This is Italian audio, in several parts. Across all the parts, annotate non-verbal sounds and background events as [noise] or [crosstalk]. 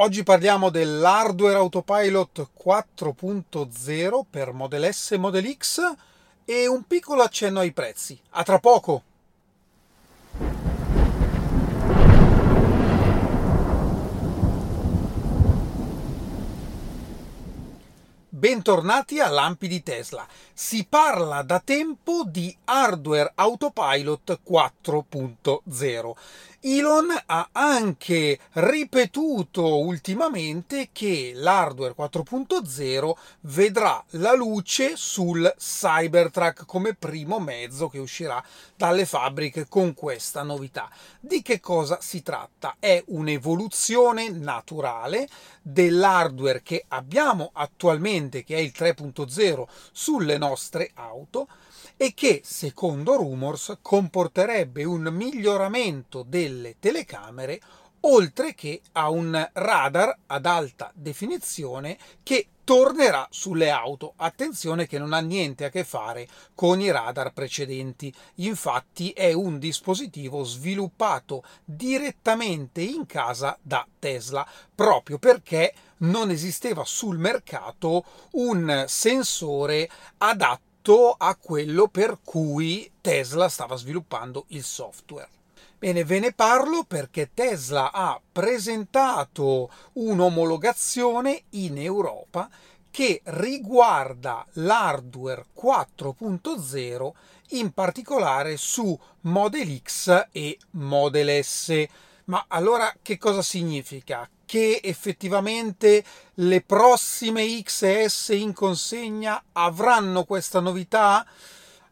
Oggi parliamo dell'hardware Autopilot 4.0 per Model S e Model X e un piccolo accenno ai prezzi. A tra poco! Bentornati a Lampi di Tesla. Si parla da tempo di hardware autopilot 4.0. Elon ha anche ripetuto ultimamente che l'hardware 4.0 vedrà la luce sul Cybertruck come primo mezzo che uscirà dalle fabbriche con questa novità. Di che cosa si tratta? È un'evoluzione naturale dell'hardware che abbiamo attualmente, che è il 3.0, sulle nostre auto e che, secondo Rumors, comporterebbe un miglioramento delle telecamere oltre che a un radar ad alta definizione che tornerà sulle auto. Attenzione che non ha niente a che fare con i radar precedenti. Infatti è un dispositivo sviluppato direttamente in casa da Tesla, proprio perché non esisteva sul mercato un sensore adatto rispetto a quello per cui Tesla stava sviluppando il software. Bene, ve ne parlo perché Tesla ha presentato un'omologazione in Europa che riguarda l'hardware 4.0 in particolare su Model X e Model S. Ma allora che cosa significa? Che effettivamente le prossime XS in consegna avranno questa novità?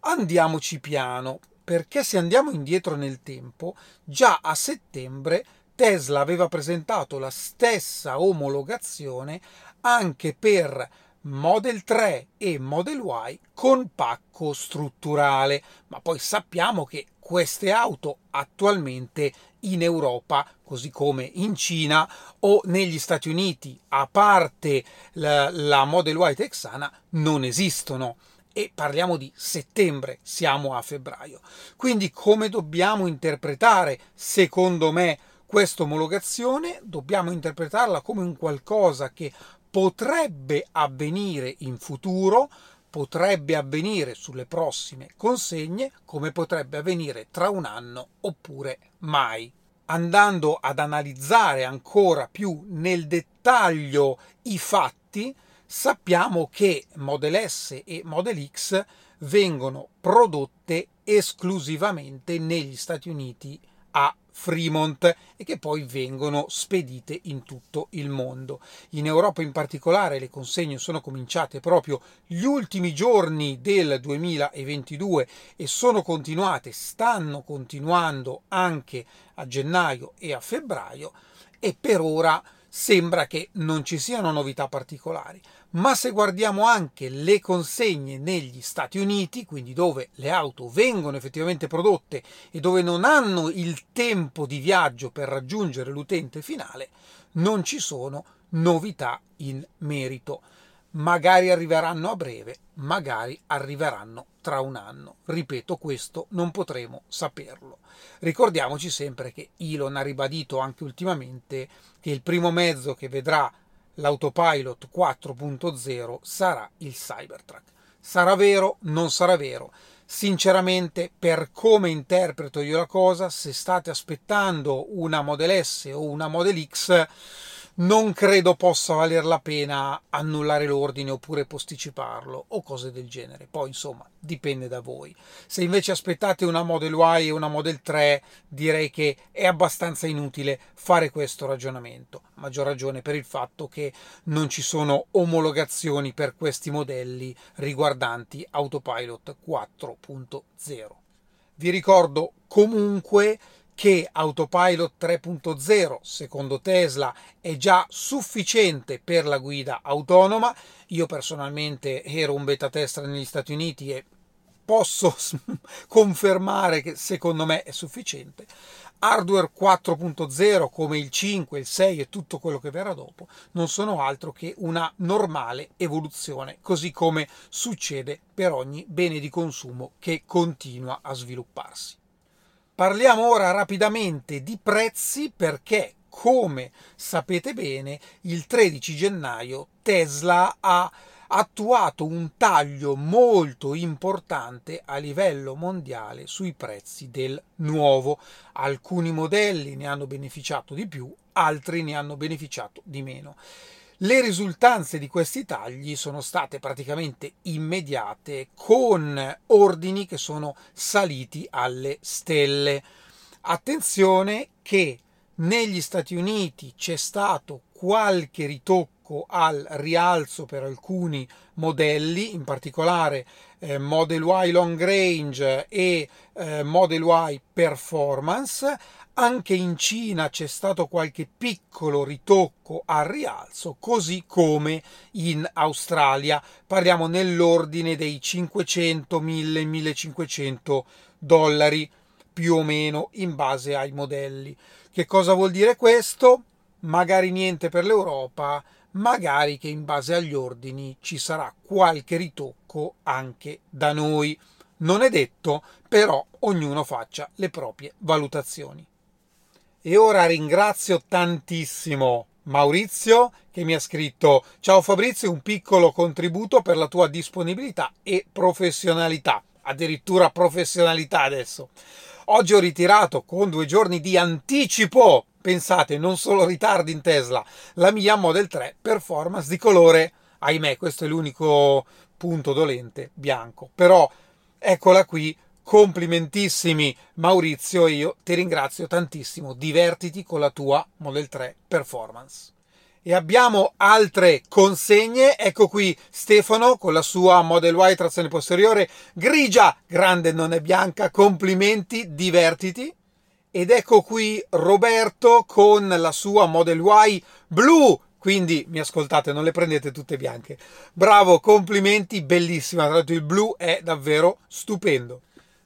Andiamoci piano, perché se andiamo indietro nel tempo, già a settembre Tesla aveva presentato la stessa omologazione anche per Model 3 e Model Y con pacco strutturale, ma poi sappiamo che queste auto attualmente in Europa, così come in Cina o negli Stati Uniti, a parte la, la Model Y texana, non esistono e parliamo di settembre, siamo a febbraio. Quindi come dobbiamo interpretare, secondo me, questa omologazione? Dobbiamo interpretarla come un qualcosa che potrebbe avvenire in futuro, potrebbe avvenire sulle prossime consegne, come potrebbe avvenire tra un anno oppure mai. Andando ad analizzare ancora più nel dettaglio i fatti, sappiamo che Model S e Model X vengono prodotte esclusivamente negli Stati Uniti a Fremont e che poi vengono spedite in tutto il mondo. In Europa in particolare le consegne sono cominciate proprio gli ultimi giorni del 2022 e sono continuate, stanno continuando anche a gennaio e a febbraio e per ora sembra che non ci siano novità particolari. Ma se guardiamo anche le consegne negli Stati Uniti, quindi dove le auto vengono effettivamente prodotte e dove non hanno il tempo di viaggio per raggiungere l'utente finale, non ci sono novità in merito magari arriveranno a breve, magari arriveranno tra un anno. Ripeto, questo non potremo saperlo. Ricordiamoci sempre che Elon ha ribadito anche ultimamente che il primo mezzo che vedrà l'autopilot 4.0 sarà il Cybertruck. Sarà vero? Non sarà vero? Sinceramente, per come interpreto io la cosa, se state aspettando una Model S o una Model X, non credo possa valer la pena annullare l'ordine oppure posticiparlo o cose del genere. Poi, insomma, dipende da voi. Se invece aspettate una Model Y e una Model 3, direi che è abbastanza inutile fare questo ragionamento. Maggior ragione per il fatto che non ci sono omologazioni per questi modelli riguardanti Autopilot 4.0. Vi ricordo comunque che Autopilot 3.0 secondo Tesla è già sufficiente per la guida autonoma. Io personalmente ero un beta tester negli Stati Uniti e posso [laughs] confermare che secondo me è sufficiente. Hardware 4.0 come il 5, il 6 e tutto quello che verrà dopo non sono altro che una normale evoluzione, così come succede per ogni bene di consumo che continua a svilupparsi. Parliamo ora rapidamente di prezzi perché come sapete bene, il 13 gennaio Tesla ha attuato un taglio molto importante a livello mondiale sui prezzi del nuovo. Alcuni modelli ne hanno beneficiato di più, altri ne hanno beneficiato di meno. Le risultanze di questi tagli sono state praticamente immediate con ordini che sono saliti alle stelle. Attenzione che negli Stati Uniti c'è stato qualche ritocco al rialzo per alcuni modelli, in particolare eh, Model Y Long Range e eh, Model Y Performance. Anche in Cina c'è stato qualche piccolo ritocco al rialzo, così come in Australia. Parliamo nell'ordine dei 500, 1000, 1500 dollari più o meno in base ai modelli. Che cosa vuol dire questo? Magari niente per l'Europa, magari che in base agli ordini ci sarà qualche ritocco anche da noi. Non è detto, però ognuno faccia le proprie valutazioni. E ora ringrazio tantissimo Maurizio che mi ha scritto Ciao Fabrizio, un piccolo contributo per la tua disponibilità e professionalità. Addirittura professionalità adesso. Oggi ho ritirato con due giorni di anticipo, pensate, non solo ritardi in Tesla, la mia Model 3 Performance di colore, ahimè, questo è l'unico punto dolente, bianco. Però eccola qui Complimentissimi Maurizio e io ti ringrazio tantissimo. Divertiti con la tua Model 3 Performance. E abbiamo altre consegne. Ecco qui Stefano con la sua Model Y trazione posteriore grigia, grande non è bianca. Complimenti, divertiti. Ed ecco qui Roberto con la sua Model Y blu. Quindi mi ascoltate, non le prendete tutte bianche. Bravo, complimenti, bellissima. Tra l'altro il blu è davvero stupendo.